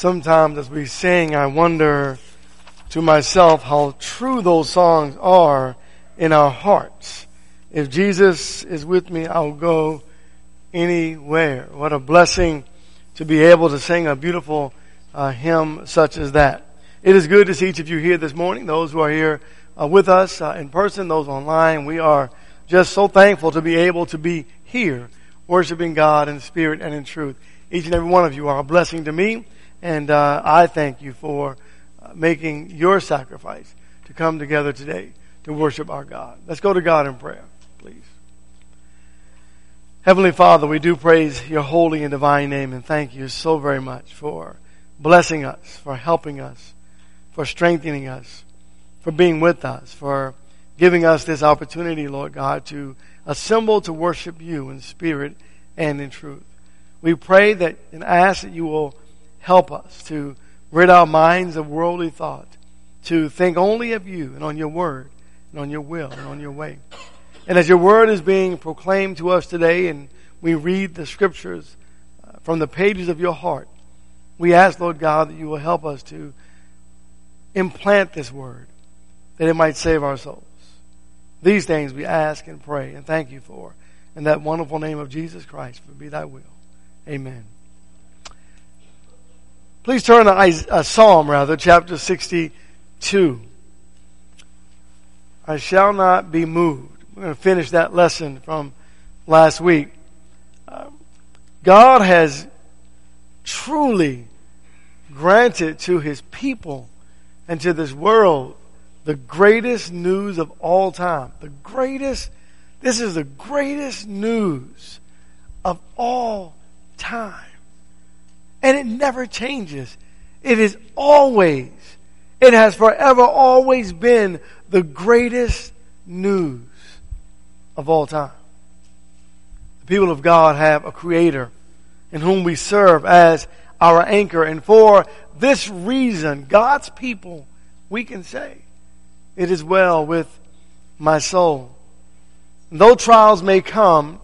Sometimes as we sing, I wonder to myself how true those songs are in our hearts. If Jesus is with me, I'll go anywhere. What a blessing to be able to sing a beautiful uh, hymn such as that. It is good to see each of you here this morning, those who are here uh, with us uh, in person, those online. We are just so thankful to be able to be here, worshiping God in spirit and in truth. Each and every one of you are a blessing to me, and uh, I thank you for uh, making your sacrifice to come together today to worship our God. Let's go to God in prayer, please. Heavenly Father, we do praise your holy and divine name and thank you so very much for blessing us, for helping us, for strengthening us, for being with us, for giving us this opportunity, Lord God, to assemble to worship you in spirit and in truth. We pray that and ask that you will help us to rid our minds of worldly thought, to think only of you and on your word and on your will and on your way. And as your word is being proclaimed to us today and we read the scriptures uh, from the pages of your heart, we ask, Lord God, that you will help us to implant this word, that it might save our souls. These things we ask and pray and thank you for. In that wonderful name of Jesus Christ, for be thy will. Amen. Please turn to uh, Psalm, rather, chapter 62. I shall not be moved. We're going to finish that lesson from last week. Uh, God has truly granted to his people and to this world the greatest news of all time. The greatest, this is the greatest news of all time. And it never changes. It is always, it has forever always been the greatest news of all time. The people of God have a creator in whom we serve as our anchor. And for this reason, God's people, we can say, it is well with my soul. though trials may come,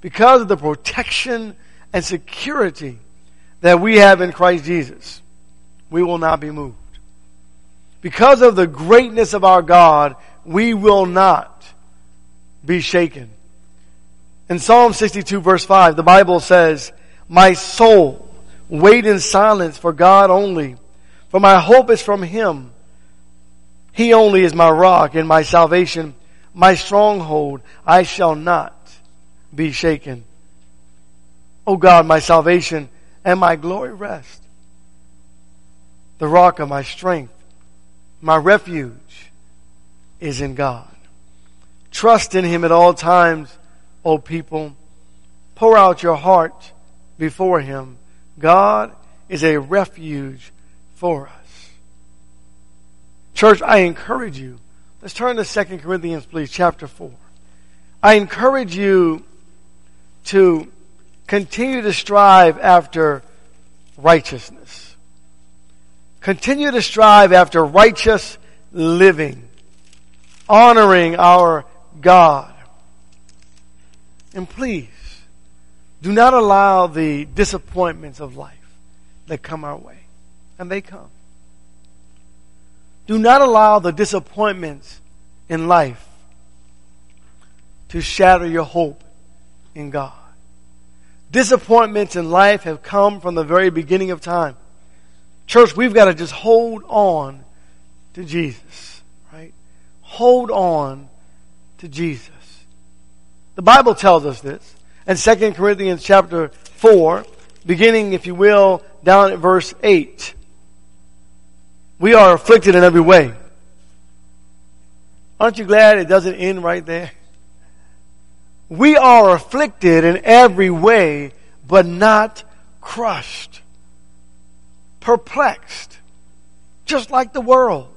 because of the protection and security that we have in Christ Jesus, we will not be moved. Because of the greatness of our God, we will not be shaken. In Psalm 62 verse 5, the Bible says, My soul, wait in silence for God only, for my hope is from Him. He only is my rock and my salvation, my stronghold. I shall not be shaken. O God, my salvation and my glory rest. The rock of my strength, my refuge is in God. Trust in Him at all times, O people. Pour out your heart before Him. God is a refuge for us. Church, I encourage you. Let's turn to 2 Corinthians, please, chapter 4. I encourage you to continue to strive after righteousness. Continue to strive after righteous living, honoring our God. And please, do not allow the disappointments of life that come our way. And they come. Do not allow the disappointments in life to shatter your hope in God. Disappointments in life have come from the very beginning of time. Church, we've got to just hold on to Jesus, right? Hold on to Jesus. The Bible tells us this. In 2 Corinthians chapter 4, beginning, if you will, down at verse 8. We are afflicted in every way. Aren't you glad it doesn't end right there? We are afflicted in every way, but not crushed. Perplexed. Just like the world.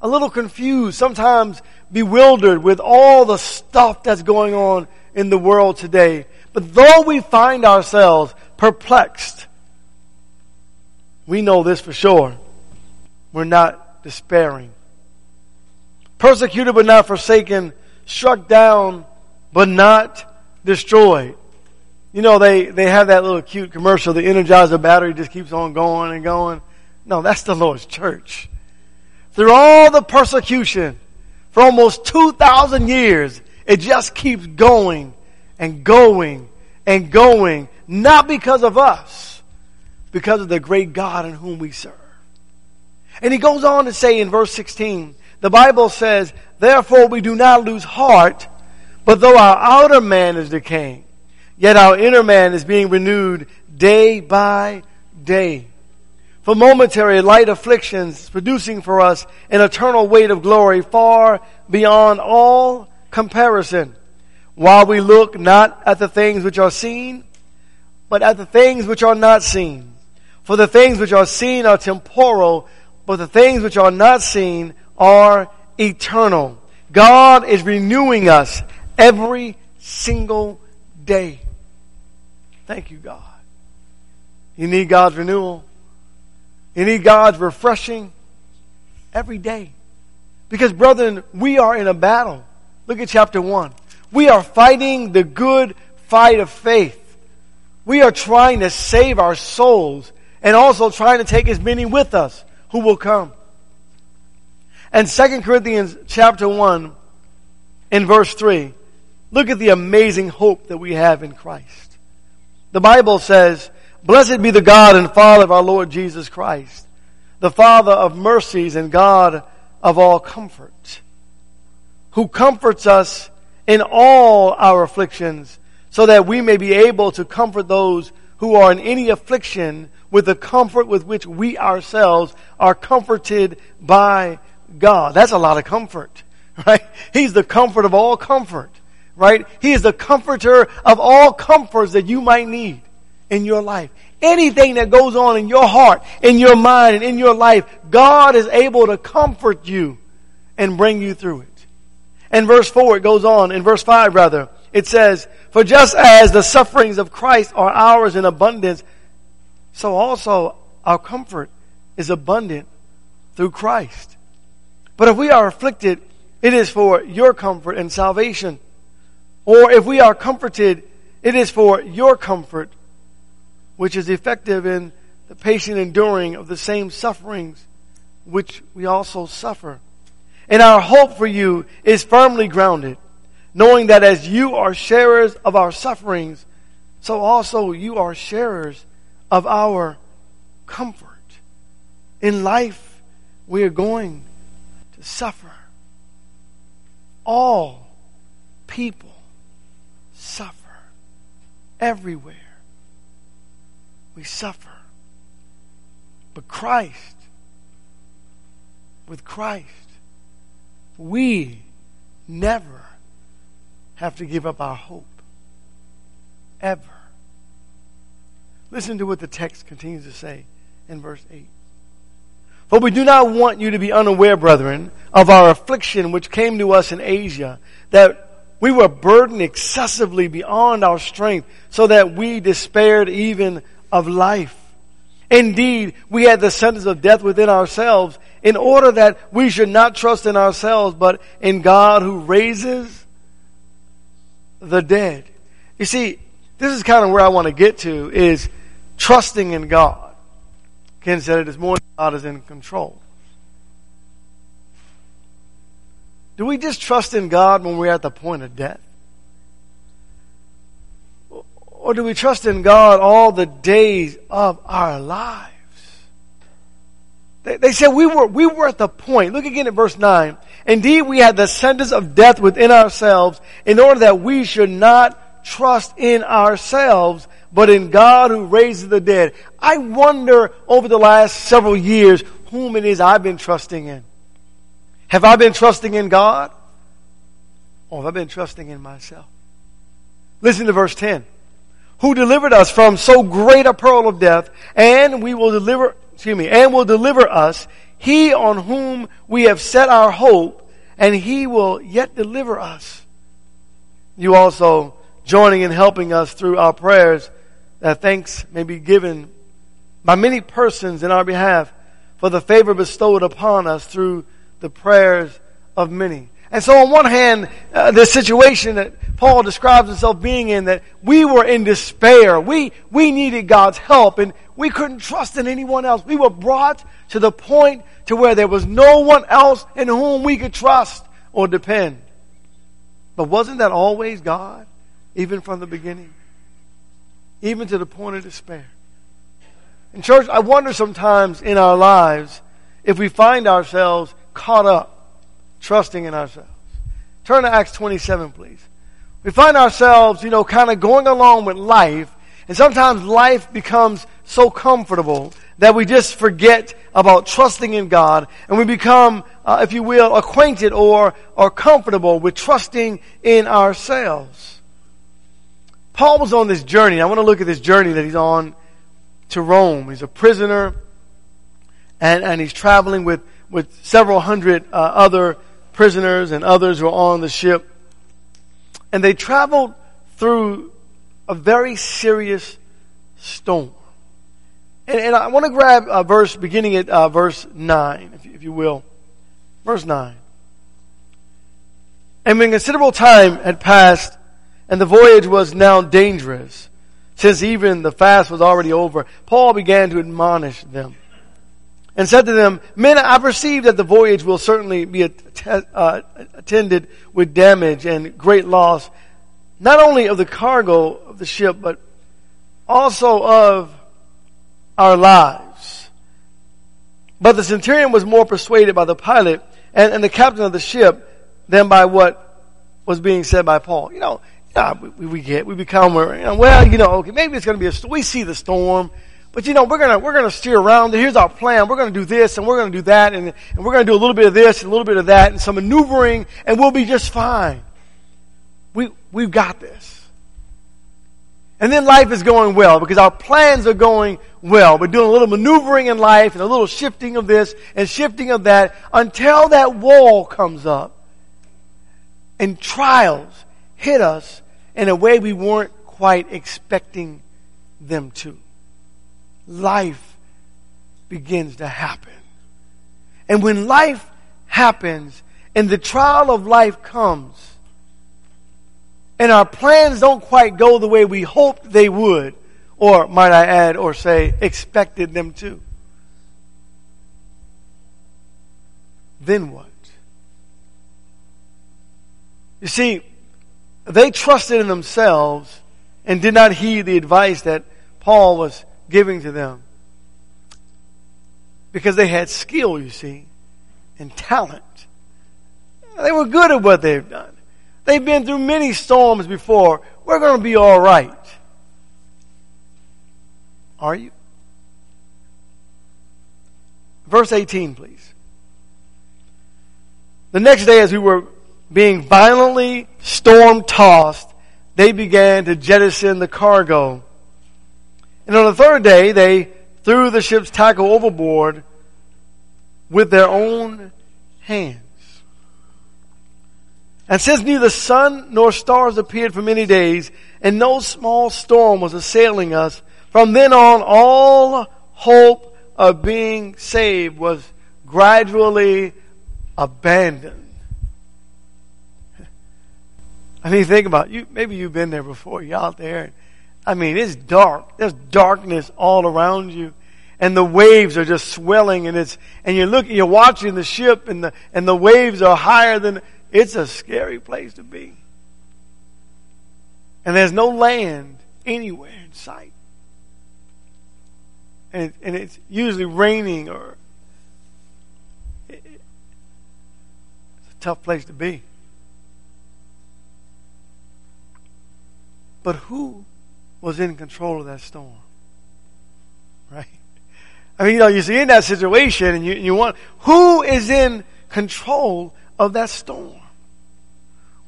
A little confused, sometimes bewildered with all the stuff that's going on in the world today. But though we find ourselves perplexed, we know this for sure we're not despairing. Persecuted but not forsaken, struck down but not destroyed. You know, they, they have that little cute commercial, the Energizer battery just keeps on going and going. No, that's the Lord's church. Through all the persecution, for almost 2,000 years, it just keeps going and going and going, not because of us, because of the great God in whom we serve. And he goes on to say in verse 16, the Bible says, therefore we do not lose heart, but though our outer man is decaying, yet our inner man is being renewed day by day. For momentary light afflictions producing for us an eternal weight of glory far beyond all comparison while we look not at the things which are seen, but at the things which are not seen. For the things which are seen are temporal, but the things which are not seen are eternal. God is renewing us every single day. Thank you, God. You need God's renewal. You need God's refreshing every day. Because, brethren, we are in a battle. Look at chapter 1. We are fighting the good fight of faith. We are trying to save our souls and also trying to take as many with us who will come. And 2 Corinthians chapter 1 in verse 3, look at the amazing hope that we have in Christ. The Bible says, Blessed be the God and Father of our Lord Jesus Christ, the Father of mercies and God of all comfort, who comforts us in all our afflictions, so that we may be able to comfort those who are in any affliction with the comfort with which we ourselves are comforted by God. That's a lot of comfort, right? He's the comfort of all comfort, right? He is the comforter of all comforts that you might need in your life. Anything that goes on in your heart, in your mind, and in your life, God is able to comfort you and bring you through it. In verse 4, it goes on, in verse 5 rather, it says, For just as the sufferings of Christ are ours in abundance, so also our comfort is abundant through Christ. But if we are afflicted, it is for your comfort and salvation. Or if we are comforted, it is for your comfort, which is effective in the patient enduring of the same sufferings which we also suffer. And our hope for you is firmly grounded, knowing that as you are sharers of our sufferings, so also you are sharers of our comfort. In life, we are going to suffer. All people. Everywhere. We suffer. But Christ, with Christ, we never have to give up our hope. Ever. Listen to what the text continues to say in verse 8. For we do not want you to be unaware, brethren, of our affliction which came to us in Asia, that we were burdened excessively beyond our strength, so that we despaired even of life. Indeed, we had the sentence of death within ourselves in order that we should not trust in ourselves, but in God who raises the dead. You see, this is kind of where I want to get to is trusting in God. Ken said it is more God is in control. Do we just trust in God when we're at the point of death? Or do we trust in God all the days of our lives? They, they said we were, we were at the point. Look again at verse 9. Indeed, we had the sentence of death within ourselves in order that we should not trust in ourselves, but in God who raises the dead. I wonder over the last several years whom it is I've been trusting in. Have I been trusting in God? Or have I been trusting in myself? Listen to verse 10 who delivered us from so great a pearl of death, and we will deliver, excuse me, and will deliver us, he on whom we have set our hope, and he will yet deliver us. You also joining and helping us through our prayers that thanks may be given by many persons in our behalf for the favor bestowed upon us through the prayers of many. And so on one hand, uh, the situation that Paul describes himself being in, that we were in despair. We, we needed God's help and we couldn't trust in anyone else. We were brought to the point to where there was no one else in whom we could trust or depend. But wasn't that always God? Even from the beginning? Even to the point of despair. In church, I wonder sometimes in our lives if we find ourselves caught up trusting in ourselves. Turn to Acts 27, please. We find ourselves, you know, kind of going along with life, and sometimes life becomes so comfortable that we just forget about trusting in God, and we become, uh, if you will, acquainted or, or comfortable with trusting in ourselves. Paul was on this journey. I want to look at this journey that he's on to Rome. He's a prisoner and, and he's traveling with, with several hundred uh, other prisoners and others who are on the ship. And they traveled through a very serious storm. And, and I want to grab a verse beginning at uh, verse 9, if you, if you will. Verse 9. And when considerable time had passed, and the voyage was now dangerous, since even the fast was already over, Paul began to admonish them and said to them, Men, I perceive that the voyage will certainly be uh, attended with damage and great loss, not only of the cargo of the ship, but also of our lives. But the centurion was more persuaded by the pilot and, and the captain of the ship than by what was being said by Paul. You know, we, we, get, we become, you know, well, you know, okay, maybe it's going to be a, we see the storm, but you know, we're gonna, we're gonna steer around. Here's our plan. We're gonna do this and we're gonna do that and, and we're gonna do a little bit of this and a little bit of that and some maneuvering and we'll be just fine. We, we've got this. And then life is going well because our plans are going well. We're doing a little maneuvering in life and a little shifting of this and shifting of that until that wall comes up and trials hit us in a way we weren't quite expecting them to. Life begins to happen. And when life happens and the trial of life comes, and our plans don't quite go the way we hoped they would, or might I add, or say, expected them to, then what? You see, they trusted in themselves and did not heed the advice that Paul was giving to them. Because they had skill, you see, and talent. They were good at what they've done. They've been through many storms before. We're going to be all right. Are you? Verse 18, please. The next day, as we were being violently storm tossed, they began to jettison the cargo. And on the third day, they threw the ship's tackle overboard with their own hands. And since neither sun nor stars appeared for many days, and no small storm was assailing us, from then on all hope of being saved was gradually abandoned. I mean, think about it. you. Maybe you've been there before. You're out there. I mean, it's dark. There's darkness all around you, and the waves are just swelling, and it's and you're looking, you're watching the ship, and the and the waves are higher than. It's a scary place to be, and there's no land anywhere in sight, and and it's usually raining or. It, it's a tough place to be. But who was in control of that storm? Right? I mean, you know, you see in that situation and you, you want, who is in control of that storm?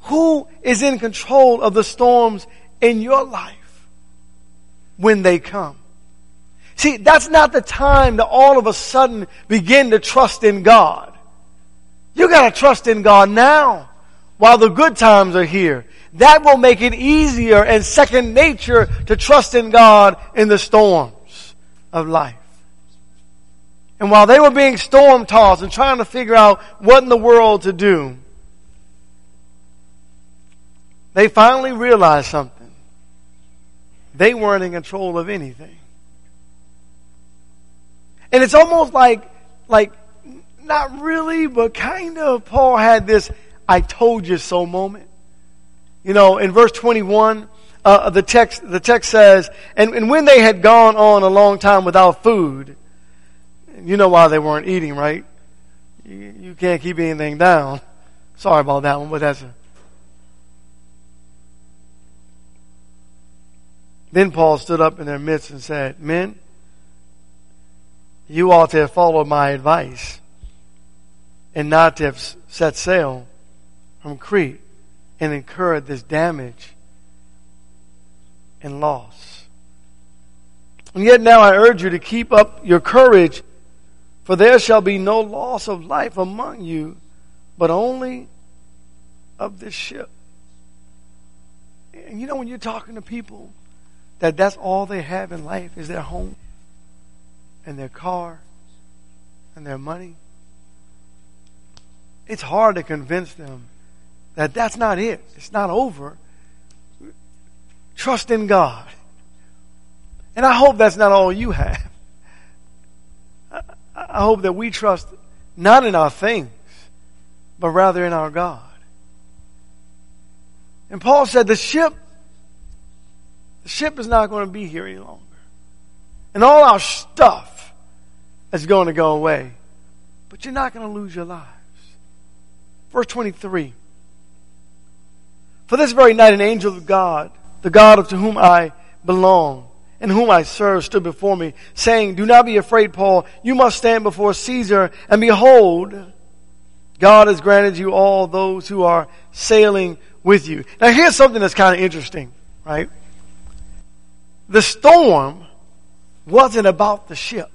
Who is in control of the storms in your life when they come? See, that's not the time to all of a sudden begin to trust in God. You gotta trust in God now while the good times are here. That will make it easier and second nature to trust in God in the storms of life. And while they were being storm tossed and trying to figure out what in the world to do, they finally realized something. They weren't in control of anything. And it's almost like, like, not really, but kind of, Paul had this I told you so moment. You know, in verse 21, uh, the text, the text says, and, and when they had gone on a long time without food, you know why they weren't eating, right? You, you can't keep anything down. Sorry about that one, but that's a, Then Paul stood up in their midst and said, Men, you ought to have followed my advice and not to have set sail from Crete and incurred this damage and loss. And yet now I urge you to keep up your courage, for there shall be no loss of life among you, but only of this ship. And you know, when you're talking to people that that's all they have in life is their home and their car and their money, it's hard to convince them that that's not it. It's not over. Trust in God. And I hope that's not all you have. I hope that we trust not in our things, but rather in our God. And Paul said the ship, the ship is not going to be here any longer. And all our stuff is going to go away. But you're not going to lose your lives. Verse 23. For this very night an angel of God, the God to whom I belong, and whom I serve, stood before me, saying, Do not be afraid, Paul. You must stand before Caesar, and behold, God has granted you all those who are sailing with you. Now here's something that's kind of interesting, right? The storm wasn't about the ship.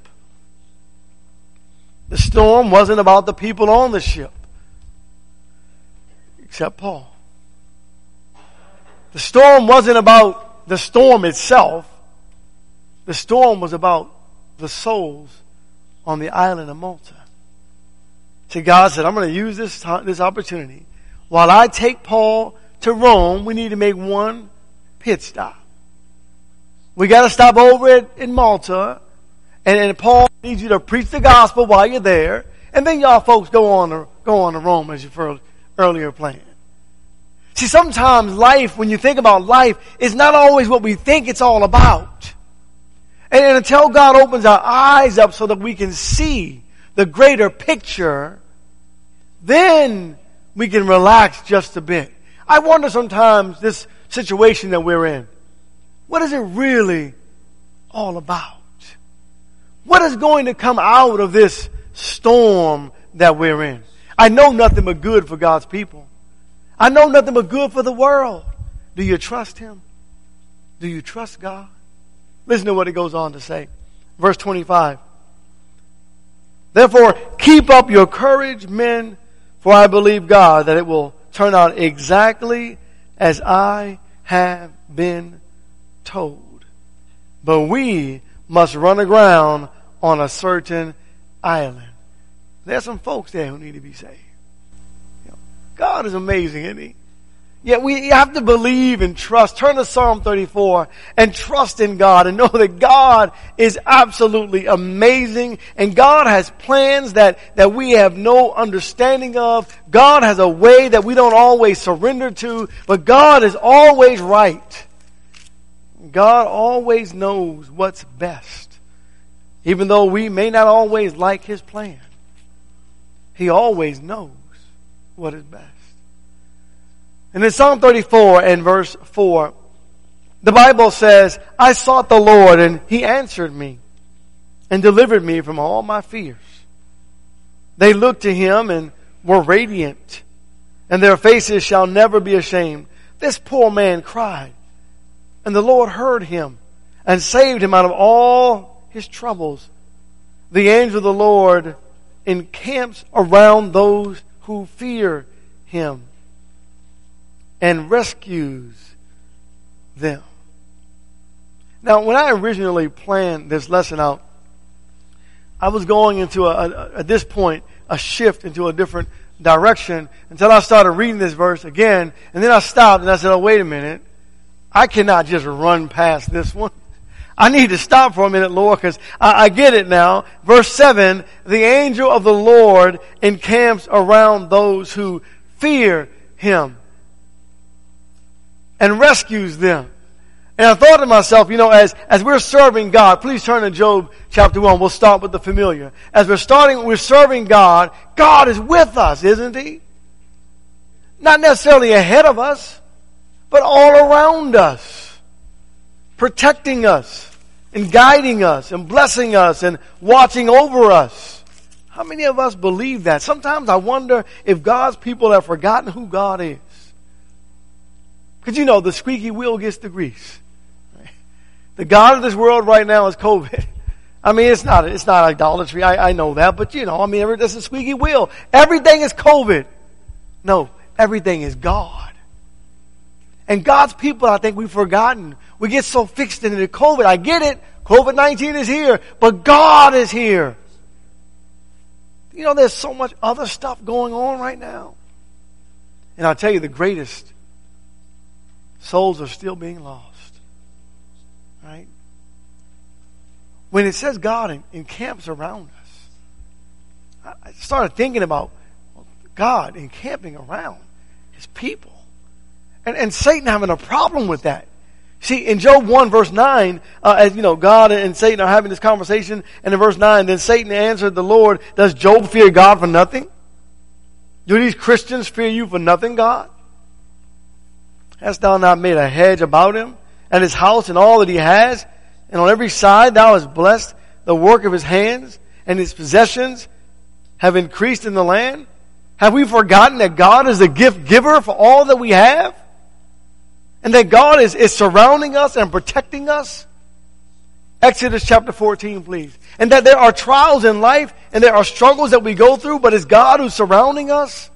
The storm wasn't about the people on the ship. Except Paul. The storm wasn't about the storm itself. The storm was about the souls on the island of Malta. See, God said, I'm going to use this, this opportunity. While I take Paul to Rome, we need to make one pit stop. We got to stop over at, in Malta, and, and Paul needs you to preach the gospel while you're there, and then y'all folks go on to, go on to Rome as your earlier plan. See, sometimes life, when you think about life, is not always what we think it's all about. And, and until God opens our eyes up so that we can see the greater picture, then we can relax just a bit. I wonder sometimes this situation that we're in, what is it really all about? What is going to come out of this storm that we're in? I know nothing but good for God's people. I know nothing but good for the world. Do you trust Him? Do you trust God? Listen to what it goes on to say. Verse 25. Therefore, keep up your courage, men, for I believe God that it will turn out exactly as I have been told. But we must run aground on a certain island. There's some folks there who need to be saved. God is amazing, isn't He? Yet we have to believe and trust. Turn to Psalm 34 and trust in God and know that God is absolutely amazing and God has plans that, that we have no understanding of. God has a way that we don't always surrender to, but God is always right. God always knows what's best. Even though we may not always like His plan, He always knows what is best. And in Psalm 34 and verse 4, the Bible says, I sought the Lord and He answered me and delivered me from all my fears. They looked to Him and were radiant and their faces shall never be ashamed. This poor man cried and the Lord heard him and saved him out of all his troubles. The angel of the Lord encamps around those who fear him and rescues them. Now, when I originally planned this lesson out, I was going into a, a, at this point a shift into a different direction until I started reading this verse again. And then I stopped and I said, oh, wait a minute. I cannot just run past this one. I need to stop for a minute, Lord, because I, I, get it now. Verse 7, the angel of the Lord encamps around those who fear him and rescues them. And I thought to myself, you know, as, as we're serving God, please turn to Job chapter 1. We'll start with the familiar. As we're starting, we're serving God, God is with us, isn't He? Not necessarily ahead of us, but all around us. Protecting us, and guiding us, and blessing us, and watching over us. How many of us believe that? Sometimes I wonder if God's people have forgotten who God is. Because you know, the squeaky wheel gets the grease. The God of this world right now is COVID. I mean, it's not, it's not idolatry. I, I know that, but you know, I mean, this is a squeaky wheel. Everything is COVID. No, everything is God. And God's people, I think we've forgotten. We get so fixed into COVID. I get it. COVID-19 is here, but God is here. You know, there's so much other stuff going on right now. And I'll tell you the greatest souls are still being lost. Right? When it says God encamps around us, I started thinking about God encamping around his people. And, and Satan having a problem with that. See, in Job 1 verse 9, uh, as you know, God and Satan are having this conversation, and in verse 9, then Satan answered the Lord, does Job fear God for nothing? Do these Christians fear you for nothing, God? Hast thou not made a hedge about him and his house and all that he has? And on every side thou hast blessed the work of his hands and his possessions have increased in the land? Have we forgotten that God is the gift giver for all that we have? And that God is, is surrounding us and protecting us? Exodus chapter 14, please. And that there are trials in life and there are struggles that we go through, but it's God who's surrounding us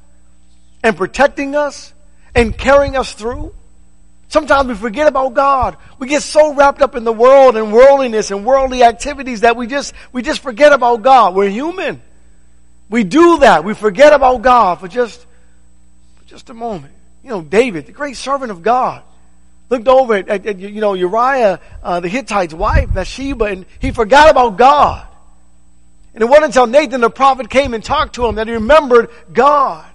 and protecting us and carrying us through. Sometimes we forget about God. We get so wrapped up in the world and worldliness and worldly activities that we just, we just forget about God. We're human. We do that. We forget about God for just, for just a moment. You know, David, the great servant of God, looked over at, at, at you know, Uriah, uh, the Hittite's wife, Bathsheba, and he forgot about God. And it wasn't until Nathan the prophet came and talked to him that he remembered God.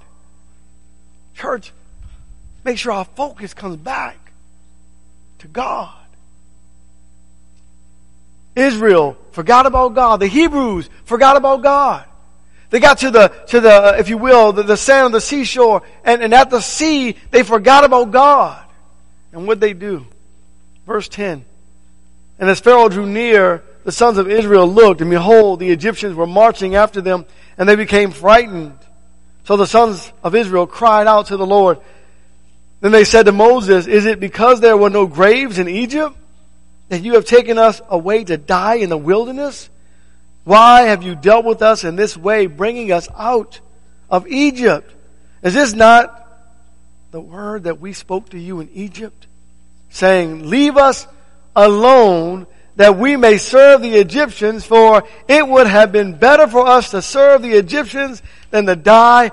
Church, make sure our focus comes back to God. Israel forgot about God. The Hebrews forgot about God. They got to the, to the, if you will, the, the sand of the seashore, and, and at the sea, they forgot about God. And what they do? Verse 10. And as Pharaoh drew near, the sons of Israel looked, and behold, the Egyptians were marching after them, and they became frightened. So the sons of Israel cried out to the Lord, then they said to Moses, Is it because there were no graves in Egypt that you have taken us away to die in the wilderness? Why have you dealt with us in this way, bringing us out of Egypt? Is this not the word that we spoke to you in Egypt? Saying, Leave us alone that we may serve the Egyptians, for it would have been better for us to serve the Egyptians than to die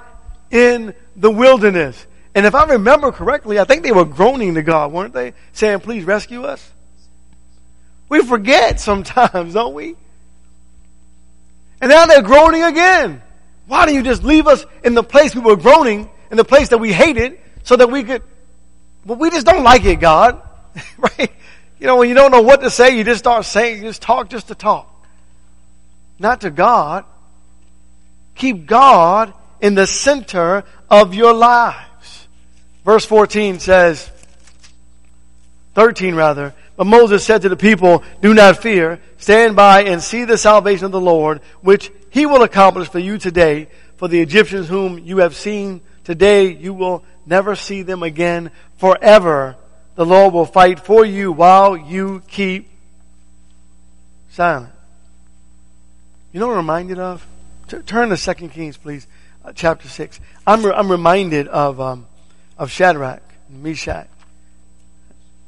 in the wilderness. And if I remember correctly, I think they were groaning to God, weren't they? Saying, please rescue us. We forget sometimes, don't we? And now they're groaning again. Why don't you just leave us in the place we were groaning, in the place that we hated, so that we could, well, we just don't like it, God. right? You know, when you don't know what to say, you just start saying, you just talk just to talk. Not to God. Keep God in the center of your lives. Verse 14 says, 13 rather, but Moses said to the people, do not fear, stand by and see the salvation of the Lord, which he will accomplish for you today. For the Egyptians whom you have seen today, you will never see them again forever. The Lord will fight for you while you keep silent. You know what I'm reminded of? Turn to 2 Kings, please, uh, chapter 6. I'm, re- I'm reminded of um, of Shadrach, Meshach,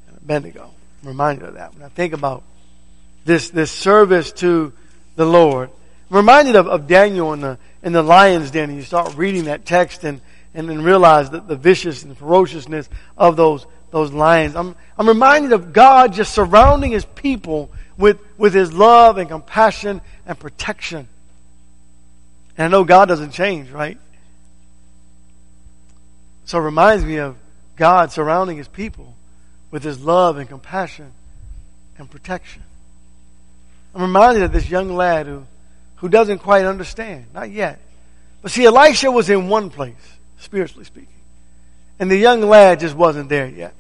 and Abednego. I'm reminded of that when I think about this, this service to the Lord. I'm reminded of, of Daniel in the, in the lion's den, and you start reading that text and, and then realize that the vicious and ferociousness of those, those lions. I'm, I'm reminded of God just surrounding his people with, with his love and compassion and protection. And I know God doesn't change, right? So it reminds me of God surrounding his people with his love and compassion and protection. I'm reminded of this young lad who, who doesn't quite understand, not yet. But see, Elisha was in one place, spiritually speaking. And the young lad just wasn't there yet.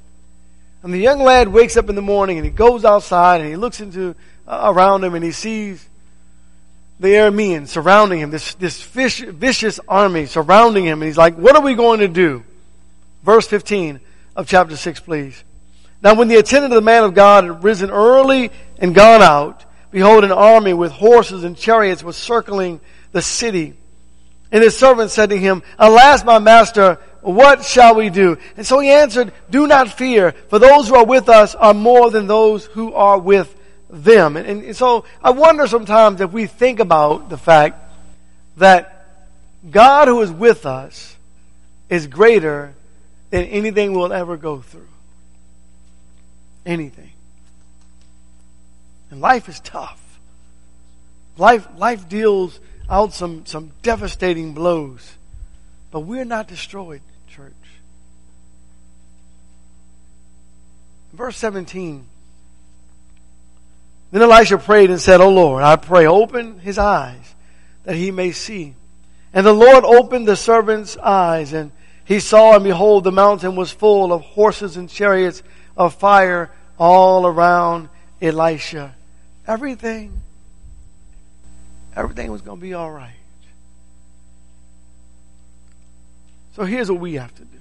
And the young lad wakes up in the morning and he goes outside and he looks into uh, around him and he sees the Arameans surrounding him, this, this fish, vicious army surrounding him. And he's like, what are we going to do? Verse 15 of chapter 6, please. Now when the attendant of the man of God had risen early and gone out, behold, an army with horses and chariots was circling the city. And his servant said to him, Alas, my master, what shall we do? And so he answered, Do not fear, for those who are with us are more than those who are with them. And, and so I wonder sometimes if we think about the fact that God who is with us is greater than anything we'll ever go through. Anything. And life is tough. Life, life deals out some, some devastating blows. But we're not destroyed, church. Verse 17. Then Elisha prayed and said, O Lord, I pray, open his eyes that he may see. And the Lord opened the servant's eyes and he saw and behold the mountain was full of horses and chariots of fire all around Elisha. Everything, everything was going to be all right. So here's what we have to do.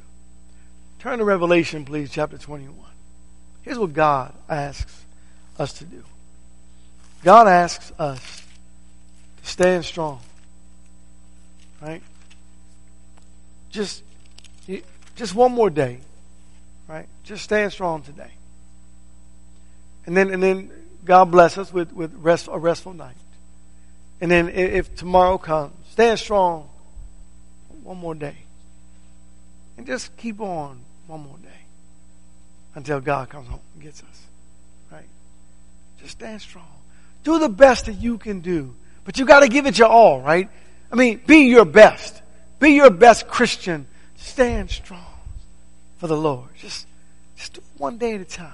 Turn to Revelation, please, chapter 21. Here's what God asks us to do. God asks us to stand strong. Right? Just, just one more day. Right? Just stand strong today. And then, and then God bless us with, with rest, a restful night. And then if tomorrow comes, stand strong one more day. And just keep on one more day until God comes home and gets us. Right? Just stand strong. Do the best that you can do. But you gotta give it your all, right? I mean, be your best. Be your best Christian. Stand strong for the Lord. Just, just one day at a time.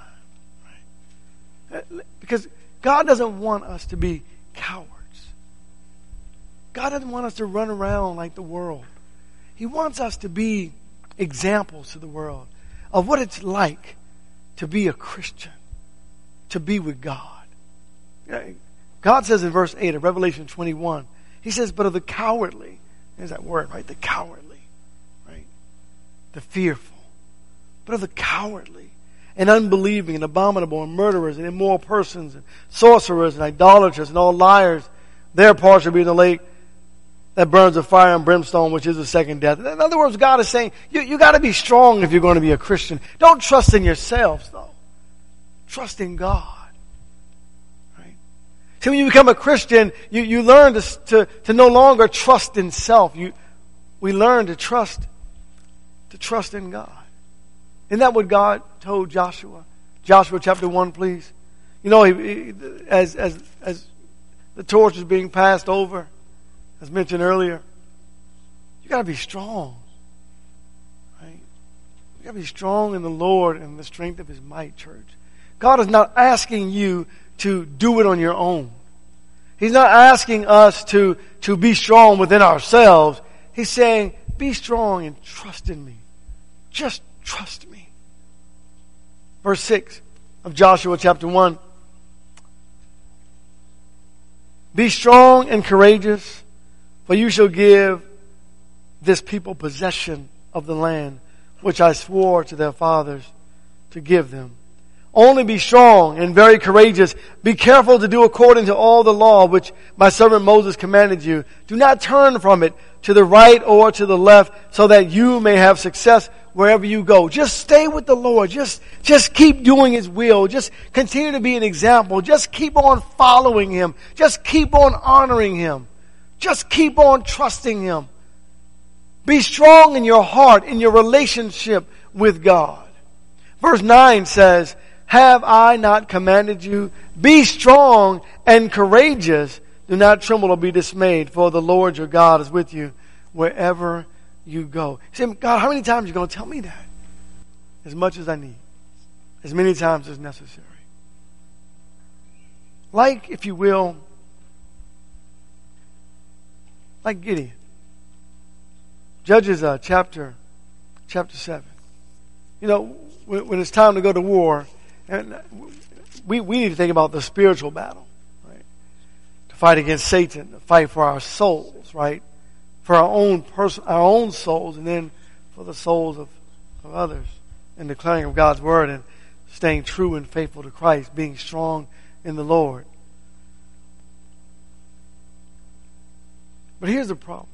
Right? Because God doesn't want us to be cowards. God doesn't want us to run around like the world. He wants us to be examples to the world of what it's like to be a Christian, to be with God. God says in verse 8 of Revelation 21, He says, but of the cowardly, there's that word, right? The cowardly, right? The fearful. But of the cowardly and unbelieving and abominable and murderers and immoral persons and sorcerers and idolaters and all liars, their part shall be in the lake that burns with fire and brimstone, which is the second death. In other words, God is saying, you, you gotta be strong if you're going to be a Christian. Don't trust in yourselves though. Trust in God. Right? See, when you become a Christian, you, you learn to, to, to no longer trust in self. You, we learn to trust, to trust in God. Isn't that what God told Joshua? Joshua chapter 1, please. You know, he, he, as, as, as the torch is being passed over, as mentioned earlier, you gotta be strong. Right? You gotta be strong in the Lord and the strength of His might, church. God is not asking you to do it on your own. He's not asking us to, to be strong within ourselves. He's saying, be strong and trust in me. Just trust me. Verse 6 of Joshua chapter 1. Be strong and courageous, for you shall give this people possession of the land which I swore to their fathers to give them. Only be strong and very courageous. Be careful to do according to all the law which my servant Moses commanded you. Do not turn from it to the right or to the left so that you may have success wherever you go. Just stay with the Lord. Just, just keep doing His will. Just continue to be an example. Just keep on following Him. Just keep on honoring Him. Just keep on trusting Him. Be strong in your heart, in your relationship with God. Verse 9 says, Have I not commanded you? Be strong and courageous. Do not tremble or be dismayed, for the Lord your God is with you wherever you go. Say, God, how many times are you going to tell me that? As much as I need. As many times as necessary. Like, if you will, like Gideon. Judges uh, chapter chapter seven. You know, when, when, it's time to go to war, and we we need to think about the spiritual battle, right? To fight against Satan, to fight for our souls, right? For our own person, our own souls, and then for the souls of, of others, and declaring of God's word and staying true and faithful to Christ, being strong in the Lord. But here's the problem.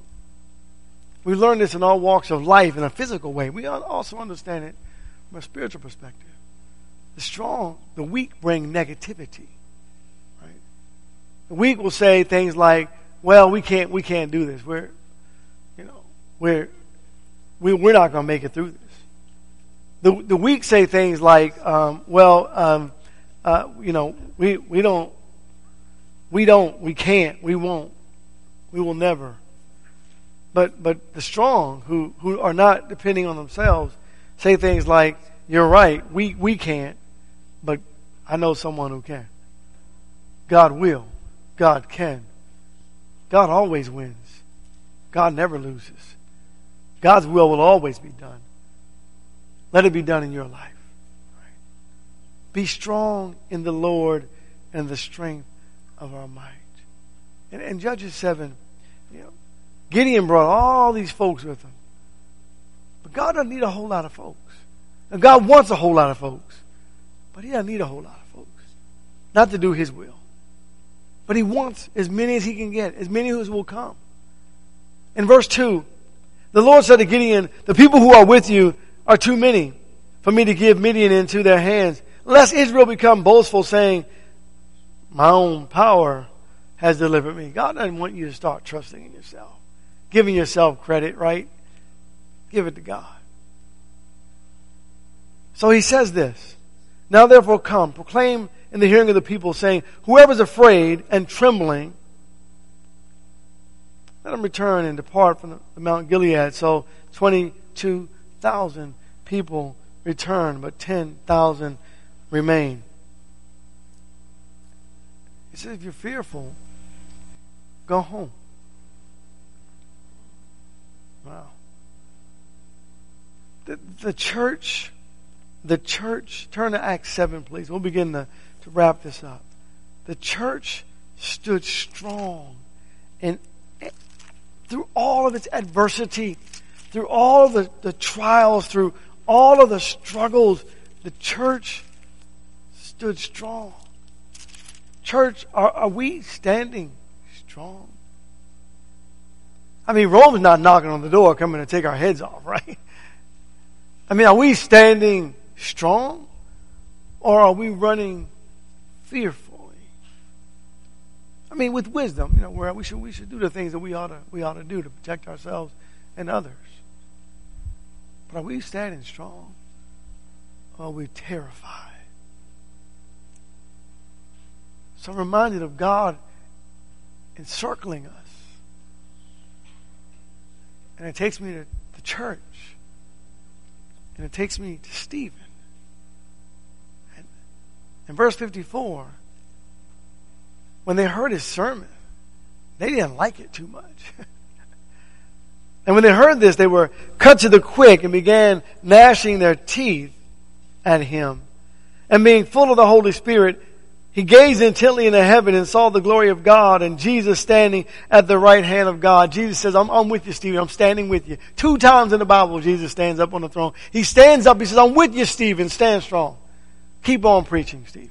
We learn this in all walks of life in a physical way. We also understand it from a spiritual perspective. The strong, the weak bring negativity. Right? The weak will say things like, well, we can't, we can't do this. We're, you know, we're, we, we're not going to make it through this. The, the weak say things like, um, well, um, uh, you know, we, we don't, we don't, we can't, we won't. We will never. But, but the strong, who, who are not depending on themselves, say things like, You're right, we, we can't, but I know someone who can. God will. God can. God always wins. God never loses. God's will will always be done. Let it be done in your life. Be strong in the Lord and the strength of our might. And, and Judges 7 you know, Gideon brought all these folks with him. But God doesn't need a whole lot of folks. And God wants a whole lot of folks. But He doesn't need a whole lot of folks. Not to do His will. But He wants as many as He can get, as many as will come. In verse 2, the Lord said to Gideon, The people who are with you are too many for me to give Midian into their hands, lest Israel become boastful, saying, My own power has delivered me. God doesn't want you to start trusting in yourself, giving yourself credit, right? Give it to God. So he says this Now therefore come, proclaim in the hearing of the people, saying, Whoever is afraid and trembling, let him return and depart from the Mount Gilead. So 22,000 people return, but 10,000 remain. He says, if you're fearful, Go home. The, the church, the church, turn to Acts 7, please. We'll begin to, to wrap this up. The church stood strong and through all of its adversity, through all of the, the trials, through all of the struggles, the church stood strong. Church, are, are we standing strong. I mean, Rome's not knocking on the door coming to take our heads off, right? I mean, are we standing strong or are we running fearfully? I mean, with wisdom, you know, we should we should do the things that we ought to we ought to do to protect ourselves and others. But are we standing strong or are we terrified? So I'm reminded of God encircling us. And it takes me to the church. And it takes me to Stephen. And in verse 54, when they heard his sermon, they didn't like it too much. and when they heard this, they were cut to the quick and began gnashing their teeth at him. And being full of the Holy Spirit, he gazed intently into heaven and saw the glory of God and Jesus standing at the right hand of God. Jesus says, I'm, I'm with you, Stephen. I'm standing with you. Two times in the Bible, Jesus stands up on the throne. He stands up. He says, I'm with you, Stephen. Stand strong. Keep on preaching, Stephen.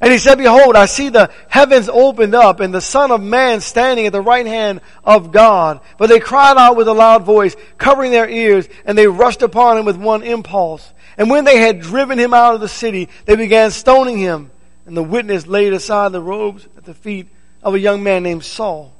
And he said, behold, I see the heavens opened up and the son of man standing at the right hand of God. But they cried out with a loud voice, covering their ears, and they rushed upon him with one impulse. And when they had driven him out of the city, they began stoning him. And the witness laid aside the robes at the feet of a young man named Saul.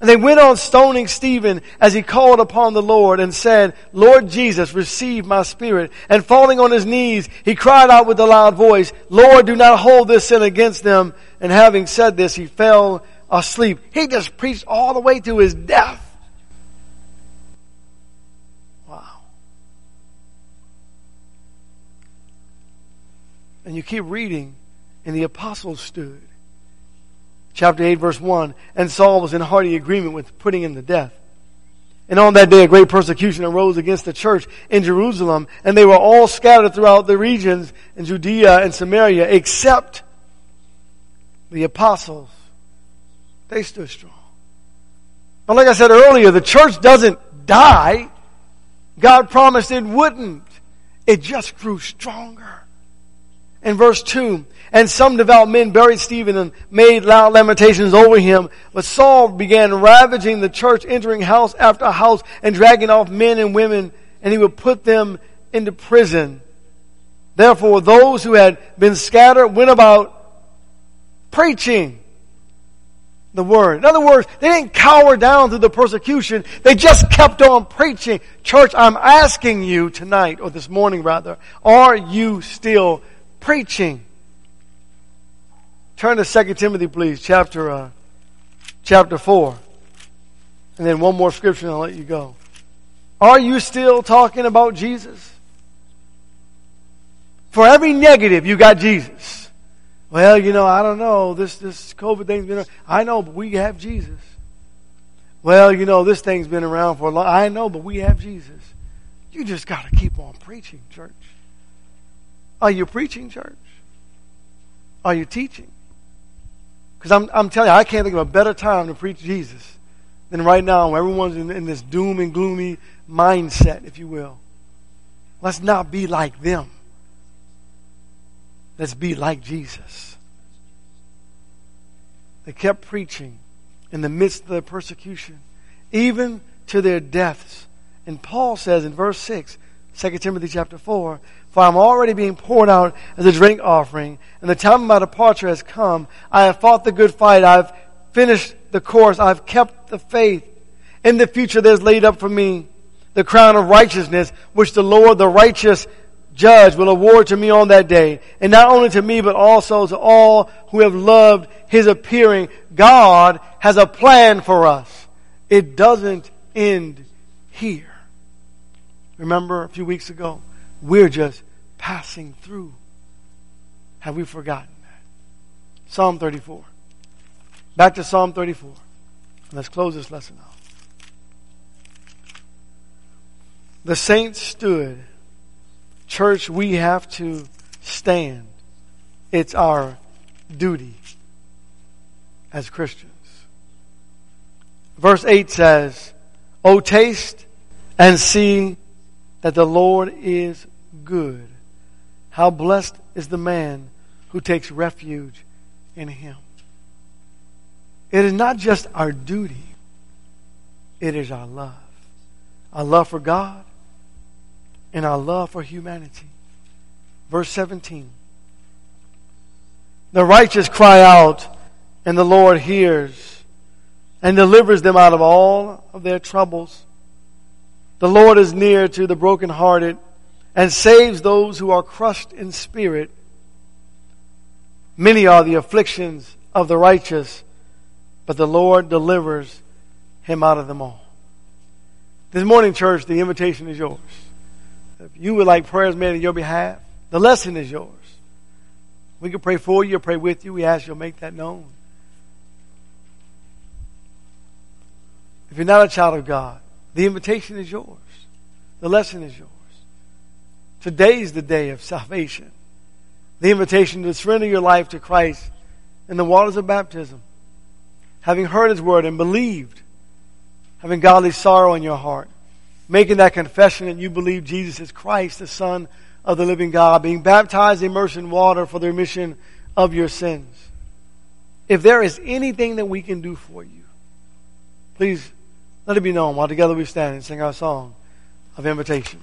And they went on stoning Stephen as he called upon the Lord and said, Lord Jesus, receive my spirit. And falling on his knees, he cried out with a loud voice, Lord, do not hold this sin against them. And having said this, he fell asleep. He just preached all the way to his death. And you keep reading, and the apostles stood chapter 8 verse 1, and Saul was in hearty agreement with putting him to death. And on that day a great persecution arose against the church in Jerusalem, and they were all scattered throughout the regions in Judea and Samaria, except the apostles. They stood strong. But like I said earlier, the church doesn't die. God promised it wouldn't. It just grew stronger. In verse 2, and some devout men buried Stephen and made loud lamentations over him. But Saul began ravaging the church, entering house after house and dragging off men and women, and he would put them into prison. Therefore, those who had been scattered went about preaching the word. In other words, they didn't cower down through the persecution. They just kept on preaching. Church, I'm asking you tonight, or this morning rather, are you still preaching? Turn to 2 Timothy, please, chapter, uh, chapter 4. And then one more scripture and I'll let you go. Are you still talking about Jesus? For every negative, you got Jesus. Well, you know, I don't know. This, this COVID thing's been, I know, but we have Jesus. Well, you know, this thing's been around for a long, I know, but we have Jesus. You just got to keep on preaching, church. Are you preaching, church? Are you teaching? Because I'm, I'm telling you, I can't think of a better time to preach Jesus than right now when everyone's in, in this doom and gloomy mindset, if you will. Let's not be like them. Let's be like Jesus. They kept preaching in the midst of the persecution, even to their deaths. And Paul says in verse 6, 2 Timothy chapter 4, for I'm already being poured out as a drink offering, and the time of my departure has come. I have fought the good fight. I've finished the course. I've kept the faith. In the future, there's laid up for me the crown of righteousness, which the Lord, the righteous judge, will award to me on that day. And not only to me, but also to all who have loved his appearing. God has a plan for us. It doesn't end here. Remember a few weeks ago? We're just passing through. Have we forgotten that? Psalm 34. Back to Psalm 34. Let's close this lesson out. The saints stood. Church, we have to stand. It's our duty as Christians. Verse 8 says, O taste and see that the Lord is good. How blessed is the man who takes refuge in him. It is not just our duty, it is our love. Our love for God and our love for humanity. Verse 17. The righteous cry out, and the Lord hears and delivers them out of all of their troubles. The Lord is near to the brokenhearted and saves those who are crushed in spirit. Many are the afflictions of the righteous, but the Lord delivers him out of them all. This morning, church, the invitation is yours. If you would like prayers made on your behalf, the lesson is yours. We can pray for you or pray with you. We ask you'll make that known. If you're not a child of God, the invitation is yours. The lesson is yours. Today is the day of salvation. The invitation to surrender your life to Christ in the waters of baptism. Having heard His word and believed, having godly sorrow in your heart, making that confession that you believe Jesus is Christ, the Son of the living God, being baptized, immersed in water for the remission of your sins. If there is anything that we can do for you, please let it be known while together we stand and sing our song of invitation.